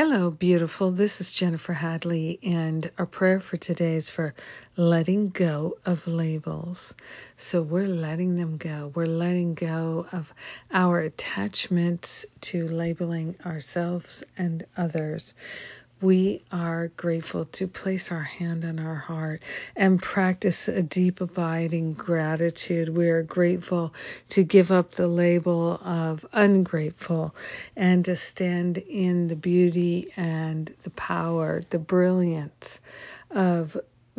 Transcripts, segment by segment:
Hello, beautiful. This is Jennifer Hadley, and our prayer for today is for letting go of labels. So we're letting them go. We're letting go of our attachments to labeling ourselves and others we are grateful to place our hand on our heart and practice a deep, abiding gratitude. We are grateful to give up the label of ungrateful and to stand in the beauty and the power, the brilliance of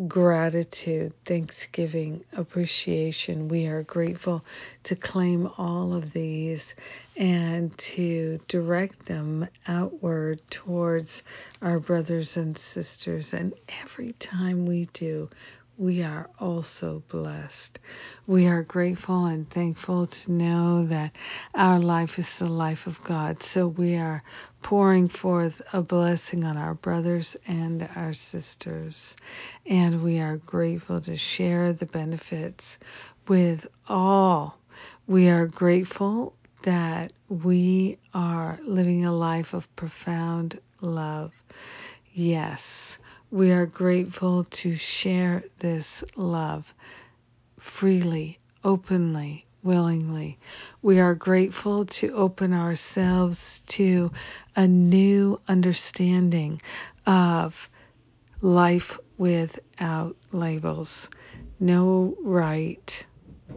gratitude, thanksgiving, appreciation. We are grateful to claim all of these and to direct them outward towards our brothers and sisters. And every time we do, we are also blessed. We are grateful and thankful to know that our life is the life of God. So we are pouring forth a blessing on our brothers and our sisters. And we are grateful to share the benefits with all. We are grateful that we are living a life of profound love. Yes we are grateful to share this love freely, openly, willingly. We are grateful to open ourselves to a new understanding of life without labels. No right,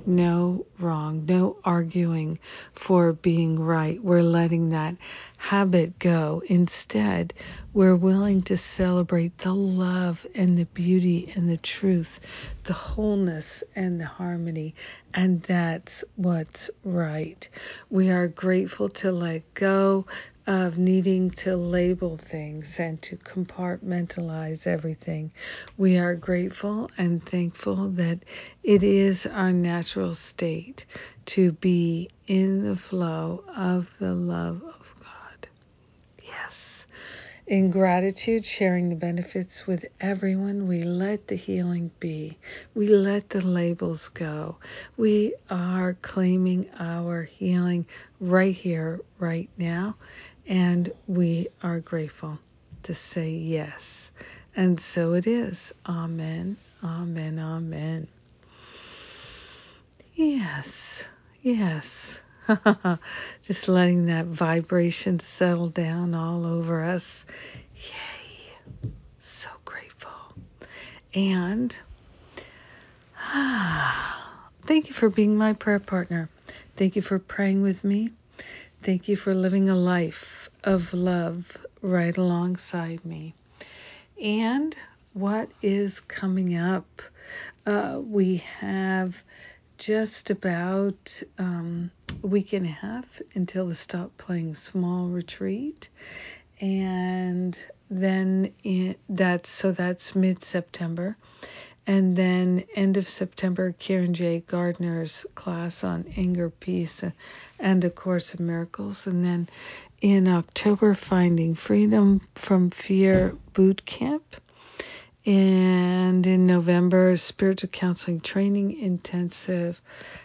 no wrong, no arguing for being right. We're letting that habit go. Instead, we're willing to celebrate the love and the beauty and the truth, the wholeness and the harmony, and that's what's right. We are grateful to let go of needing to label things and to compartmentalize everything. We are grateful and thankful that it is our natural state to be in the flow of the love of. Yes. In gratitude, sharing the benefits with everyone, we let the healing be. We let the labels go. We are claiming our healing right here, right now and we are grateful to say yes. And so it is. Amen. Amen. Amen. Yes. Yes. Just letting that vibration settle down all over us. Yay. So grateful. And ah, thank you for being my prayer partner. Thank you for praying with me. Thank you for living a life of love right alongside me. And what is coming up? Uh, we have just about um, week and a half until the Stop Playing Small retreat. And then in, that's so that's mid September. And then end of September, Karen J. Gardner's class on anger, peace, and A Course of Miracles. And then in October, Finding Freedom from Fear Boot Camp. And in November, Spiritual Counseling Training Intensive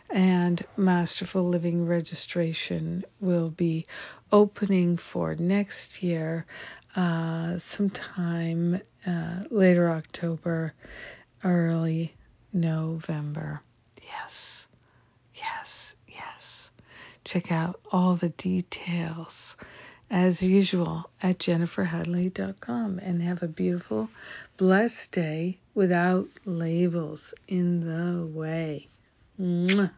and Masterful Living Registration will be opening for next year, uh, sometime uh, later October early November. Yes, yes, yes. Check out all the details as usual, at jenniferhadley.com. And have a beautiful, blessed day without labels in the way. Mwah.